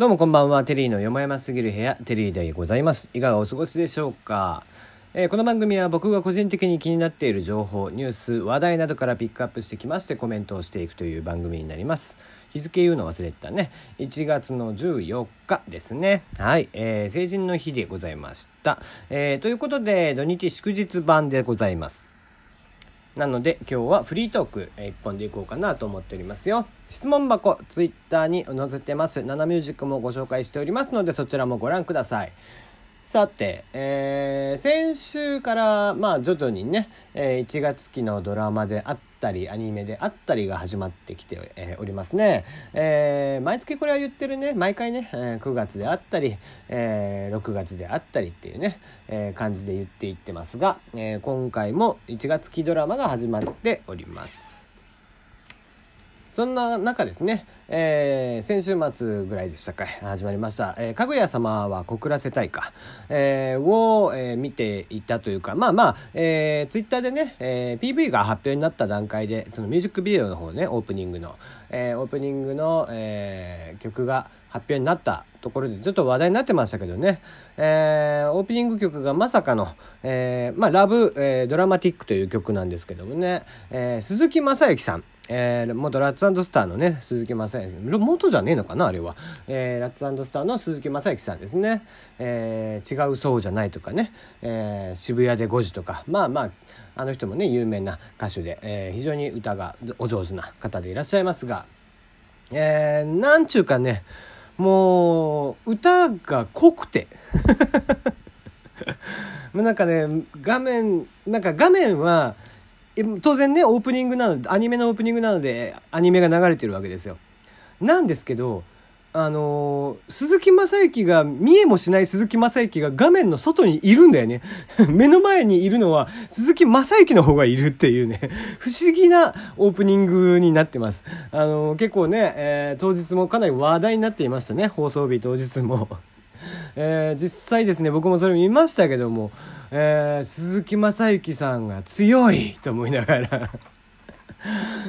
どうもこんばんは。テリーのよもやますぎる部屋、テリーでございます。いかがお過ごしでしょうか、えーこの番組は僕が個人的に気になっている情報、ニュース、話題などからピックアップしてきましてコメントをしていくという番組になります。日付言うの忘れてたね。1月の14日ですね。はい。えー成人の日でございました。えーということで、土日祝日版でございます。なので今日はフリートーク一本でいこうかなと思っておりますよ。質問箱、ツイッターに載せてます。ナナミュージックもご紹介しておりますのでそちらもご覧ください。さて、えー先週からまあ徐々にね、えー1月期のドラマであったりアニメであったりが始まってきて、えおりますね、えー毎月これは言ってるね。毎回ね、え9月であったり、えー6月であったりっていうね、えー感じで言っていってますが、え今回も1月期ドラマが始まっております。そんな中ですね、えー先週末ぐらいでしたか始まりました「えーかぐや様は告らせたいか」えーを、えー見ていたというか。まあまあ、えー、ツイッターでね、えー PV が発表になった段階でそのミュージックビデオの方ねオープニングの、えーオープニングの、えー曲が発表になったところでちょっと話題になってましたけどね、えーオープニング曲がまさかの「えーまあ、ラブ、えードラマティック」という曲なんですけどもね、えー鈴木雅之さん。えー、元ラッツスターのね鈴木雅之。元じゃねえのかなあれは、えーラッツスターの鈴木雅之さんですね、えー違うそうじゃないとかね、えー渋谷で5時とか。まあまああの人もね有名な歌手で、えー非常に歌がお上手な方でいらっしゃいますが。えー、なんちゅうかねもう歌が濃くて。もうなんかね画面なんか画面は当然ねオープニングなのアニメのオープニングなのでアニメが流れてるわけですよ。なんですけどあのー鈴木雅之が見えもしない鈴木雅之が画面の外にいるんだよね。目の前にいるのは鈴木雅之の方がいるっていうね。不思議なオープニングになってます。あのー結構ね、えー当日もかなり話題になっていましたね。放送日当日も。えー実際ですね僕もそれ見ましたけども、えー鈴木雅之さんが強い と思いながら。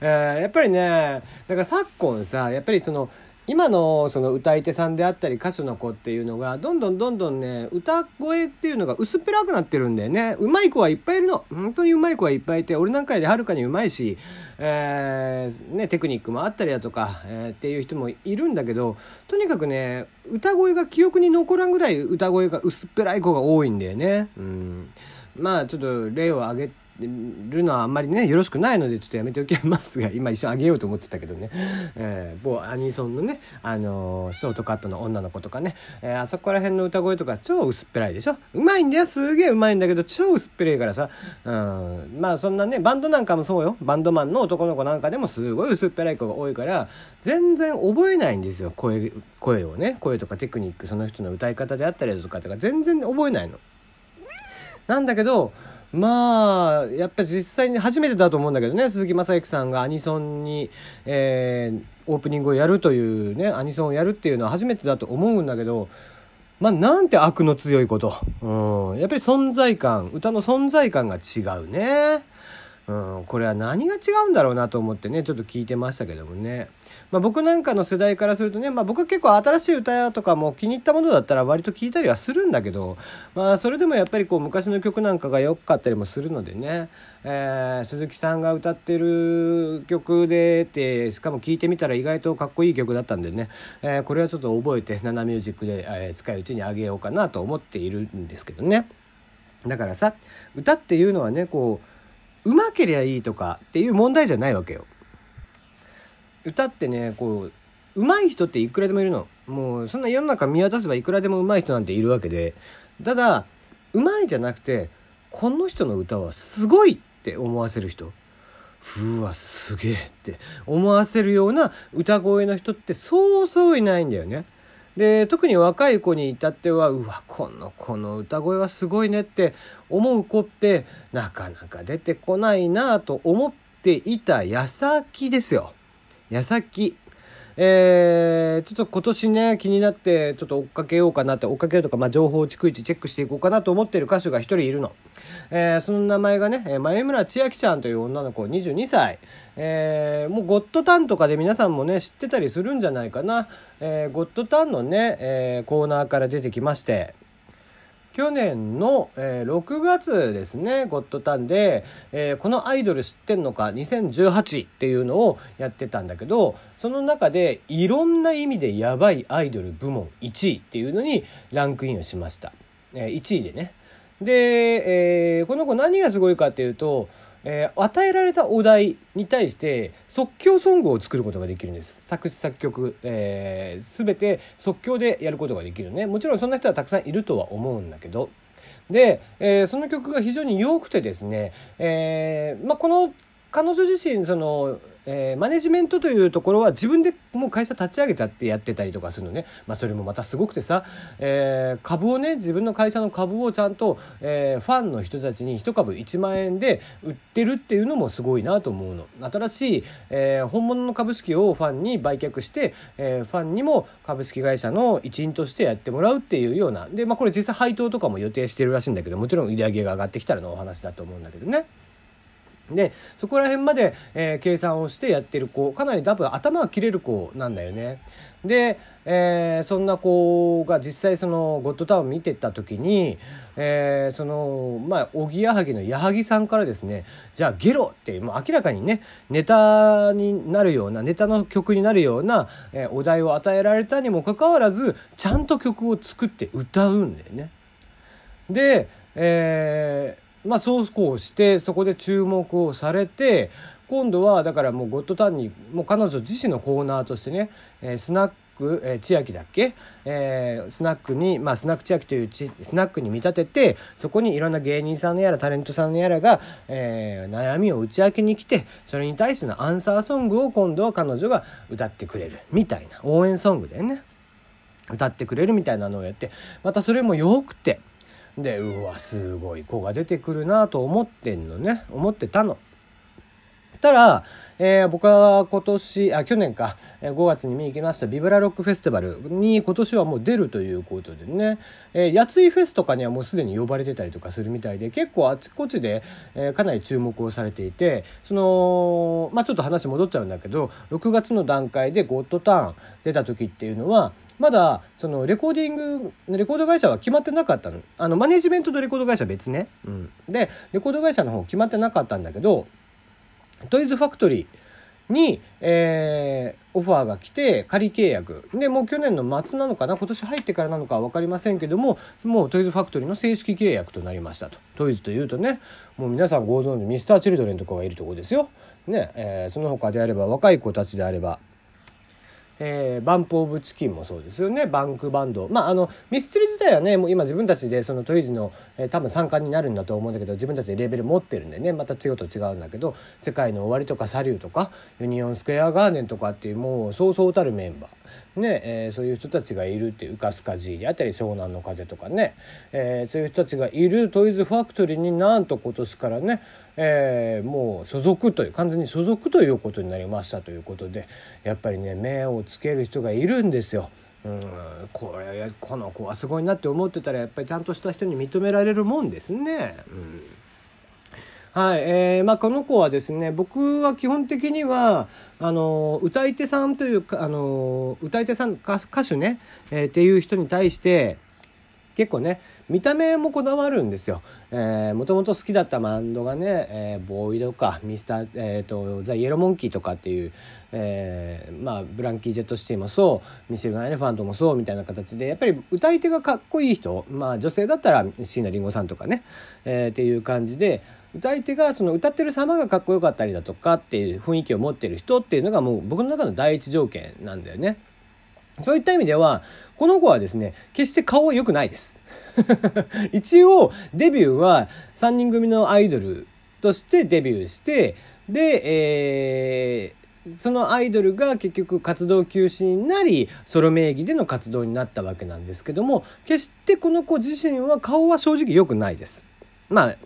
えーやっぱりねだから昨今さやっぱりその今のその歌い手さんであったり歌手の子っていうのがどんどんどんどんね歌声っていうのが薄っぺらくなってるんだよね。うまい子はいっぱいいるの。本当にうまい子はいっぱいいて俺なんかよりはるかにうまいし、えーね、テクニックもあったりだとか、えーっていう人もいるんだけどとにかくね歌声が記憶に残らんぐらい歌声が薄っぺらい子が多いんだよね。うん。まあちょっと例を挙げるのはあんまりねよろしくないのでちょっとやめておきますが 今一瞬あげようと思ってたけどね、えー某アニソンのね、あのーショートカットの女の子とかね、えーあそこら辺の歌声とか超薄っぺらいでしょ？うまいんだよすげえうまいんだけど超薄っぺらいからさ、うん、まあそんなねバンドなんかもそうよ。バンドマンの男の子なんかでもすごい薄っぺらい子が多いから全然覚えないんですよ声声をね。声とかテクニックその人の歌い方であったりとかとか全然覚えないの。なんだけどまあやっぱり実際に初めてだと思うんだけどね鈴木雅之さんがアニソンに、えーオープニングをやるというねアニソンをやるっていうのは初めてだと思うんだけどまあなんて悪の強いこと、うん、やっぱり存在感歌の存在感が違うね。うん、これは何が違うんだろうなと思ってねちょっと聞いてましたけどもね、まあ、僕なんかの世代からするとね、まあ、僕は結構新しい歌とかも気に入ったものだったら割と聞いたりはするんだけど、まあ、それでもやっぱりこう昔の曲なんかが良かったりもするのでね、えー鈴木さんが歌ってる曲でってしかも聴いてみたら意外とかっこいい曲だったんでね、えーこれはちょっと覚えて「ナナミュージックで」えー近いうちにあげようかなと思っているんですけどね。だからさ歌っていうのはねこううまけりゃいいとかっていう問題じゃないわけよ。歌ってねこう上手い人っていくらでもいるのもうそんな世の中見渡せばいくらでも上手い人なんているわけでただ上手いじゃなくてこの人の歌はすごいって思わせる人うわすげえって思わせるような歌声の人ってそうそういないんだよね。で特に若い子に至ってはうわこの子の歌声はすごいねって思う子ってなかなか出てこないなと思っていた矢先ですよ。矢先。えー、ちょっと今年ね、気になって、ちょっと追っかけようかなって、追っかけようとか、まあ、情報を逐一チェックしていこうかなと思ってる歌手が一人いるの。えー、その名前がね、前村千秋ちゃんという女の子、22歳。えー、もうゴッドタンとかで皆さんもね、知ってたりするんじゃないかな。えー、ゴッドタンのね、えー、コーナーから出てきまして、去年の、えー、6月ですね、ゴッドタンで、えー、このアイドル知ってんのか？2018っていうのをやってたんだけど、その中でいろんな意味でやばいアイドル部門1位っていうのにランクインをしました。えー、1位でね。で、えー、この子何がすごいかっていうと、えー、与えられたお題に対して即興ソングを作ることができるんです作詞作曲、えー、全て即興でやることができるねもちろんそんな人はたくさんいるとは思うんだけどで、えー、その曲が非常に良くてですね、えーまあ、この彼女自身そのえー、マネジメントというところは自分でもう会社立ち上げちゃってやってたりとかするのね、まあ、それもまたすごくてさ、えー、株をね自分の会社の株をちゃんと、えー、ファンの人たちに1株1万円で売ってるっていうのもすごいなと思うの。新しい、え、本物の株式をファンに売却して、え、ファンにも株式会社の一員としてやってもらうっていうような。で、まあ、これ実際配当とかも予定してるらしいんだけどもちろん売り上げが上がってきたらのお話だと思うんだけどね。でそこら辺まで、えー、計算をしてやってる子かなり多分頭が切れる子なんだよね。で、えー、そんな子が実際そのゴッドタウン見てた時に、えー、そのまあおぎやはぎの矢作さんからですねじゃあゲロってもう明らかにねネタになるようなネタの曲になるような、え、お題を与えられたにもかかわらずちゃんと曲を作って歌うんだよね。で、えーまあ、そうこうしてそこで注目をされて今度はだからもうゴッドタンにもう彼女自身のコーナーとしてね、えー、スナック、えー、千秋だっけ、えー、スナックに、まあ、スナック千秋というちスナックに見立ててそこにいろんな芸人さんのやらタレントさんのやらが、えー、悩みを打ち明けに来てそれに対してのアンサーソングを今度は彼女が歌ってくれるみたいな応援ソングだよね歌ってくれるみたいなのをやってまたそれもよくて。でうわすごい子が出てくるなと思ってんのね。思ってたの。たら、えー、僕は今年あ去年か。5月に見に行きました。ビブラロックフェスティバルに今年はもう出るということでね、えー、やついフェスとかにはもうすでに呼ばれてたりとかするみたいで結構あちこちで、えー、かなり注目をされていてそのまあちょっと話戻っちゃうんだけど6月の段階で「ゴッドターン」出た時っていうのはまだそのレコーディングレコード会社は決まってなかったの。あのマネジメントとレコード会社別ね、うん、でレコード会社の方決まってなかったんだけどトイズファクトリーに、えー、オファーが来て仮契約。でもう去年の末なのかな？今年入ってからなのかは分かりませんけどももうトイズファクトリーの正式契約となりましたと。トイズというとねもう皆さんご存知ミスターチルドレンとかがいるとこですよ、ねえー、その他であれば若い子たちであればえー、バンプ・オブ・チキンもそうですよね。バンクバンド。まああのミスチル自体はねもう今自分たちでそのトイズの、えー、多分参加になるんだと思うんだけど自分たちでレベル持ってるんでねまた違うと違うんだけど「世界の終わり」とか「サリュー」とか「ユニオンスクエアガーデン」とかっていうもうそうそうたるメンバー。ねえー、そういう人たちがいるっていうウカスカ G であったり湘南の風とかね、えー、そういう人たちがいるトイズファクトリーになんと今年からね、えー、もう所属という完全に所属ということになりましたということでやっぱりね目をつける人がいるんですよ。うんこれこの子はすごいなって思ってたらやっぱりちゃんとした人に認められるもんですね。うんはい、えー、まあこの子はですね僕は基本的にはあの歌い手さんというかあの歌い手さん歌手ね、えー、っていう人に対して結構ね見た目もこだわるんですよ。もともと好きだったバンドがね、えー、ボーイドかミスター、えーと、ザ・イエローモンキーとかっていう、えー、まあブランキー・ジェット・シティもそうミシェルガン・エレファントもそうみたいな形でやっぱり歌い手がかっこいい人まあ女性だったら椎名林檎さんとかね、えー、っていう感じで歌い手がその歌ってる様がかっこよかったりだとかっていう雰囲気を持ってる人っていうのがもう僕の中の第一条件なんだよね。そういった意味では、この子はですね、決して顔は良くないです。一応、デビューは3人組のアイドルとしてデビューして、で、えー、そのアイドルが結局活動休止になり、ソロ名義での活動になったわけなんですけども、決してこの子自身は顔は正直良くないです。まあ、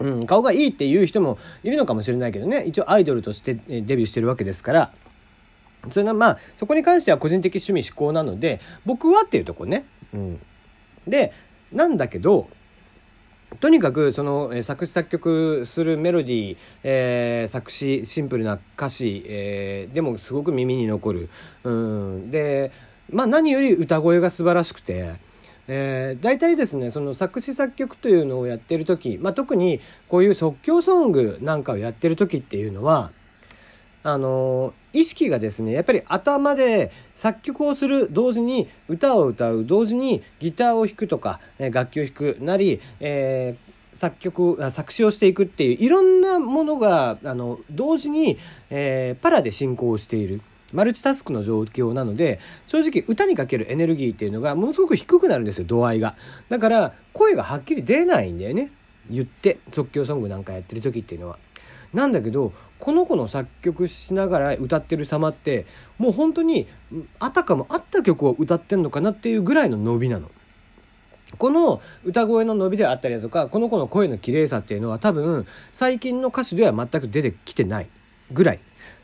うん、顔がいいっていう人もいるのかもしれないけどね、一応アイドルとしてデビューしてるわけですから、それはまあそこに関しては個人的趣味思考なので僕はっていうとこね。うん、でなんだけどとにかくその、作詞作曲するメロディー、えー、作詞シンプルな歌詞、えー、でもすごく耳に残る。うん、でまあ何より歌声が素晴らしくて。えー、大体ですねその作詞作曲というのをやってる時、まあ、特にこういう即興ソングなんかをやってる時っていうのはあの意識がですねやっぱり頭で作曲をする同時に歌を歌う同時にギターを弾くとかえ楽器を弾くなり、えー、作曲作詞をしていくっていういろんなものがあの同時に、えー、パラで進行している。マルチタスクの状況なので正直歌にかけるエネルギーっていうのがものすごく低くなるんですよ度合いが。だから声がはっきり出ないんだよね。言って即興ソングなんかやってる時っていうのは。なんだけどこの子の作曲しながら歌ってる様ってもう本当にあたかもあった曲を歌ってんのかなっていうぐらいの伸びなの。この歌声の伸びであったりだとかこの子の声の綺麗さっていうのは多分最近の歌手では全く出てきてないぐらい、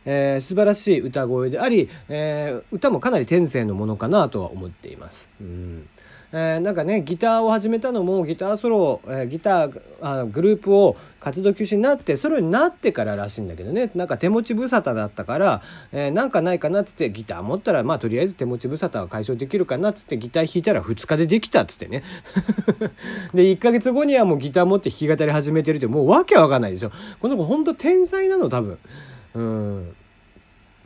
えー、素晴らしい歌声であり、えー、歌もかなり天性のものかなとは思っています。うん。えー、なんかねギターを始めたのもギターソロ、えー、ギターあグループを活動休止になってソロになってかららしいんだけどね。なんか手持ち無沙汰だったから、えー、なんかないかなっつってギター持ったらまあとりあえず手持ち無沙汰が解消できるかなっつってギター弾いたら2日でできたっつってね。で1ヶ月後にはもうギター持って弾き語り始めてるってもうわけわかんないでしょ。この子ほんと天才なの多分。うん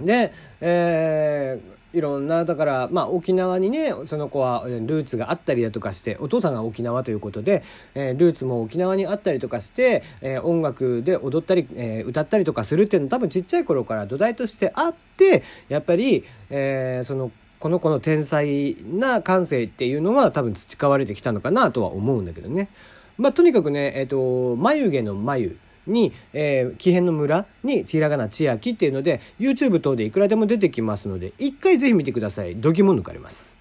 でえーいろんなだからまあ沖縄にねその子はルーツがあったりだとかしてお父さんが沖縄ということで、えー、ルーツも沖縄にあったりとかして、えー、音楽で踊ったり、えー、歌ったりとかするっていうのは多分ちっちゃい頃から土台としてあってやっぱり、えー、そのこの子の天才な感性っていうのは多分培われてきたのかなとは思うんだけどね。まあ、とにかくね、えーと眉毛の眉に、えー、木偏の村にひらがな千秋っていうので YouTube 等でいくらでも出てきますので一回ぜひ見てください。度肝抜かれます。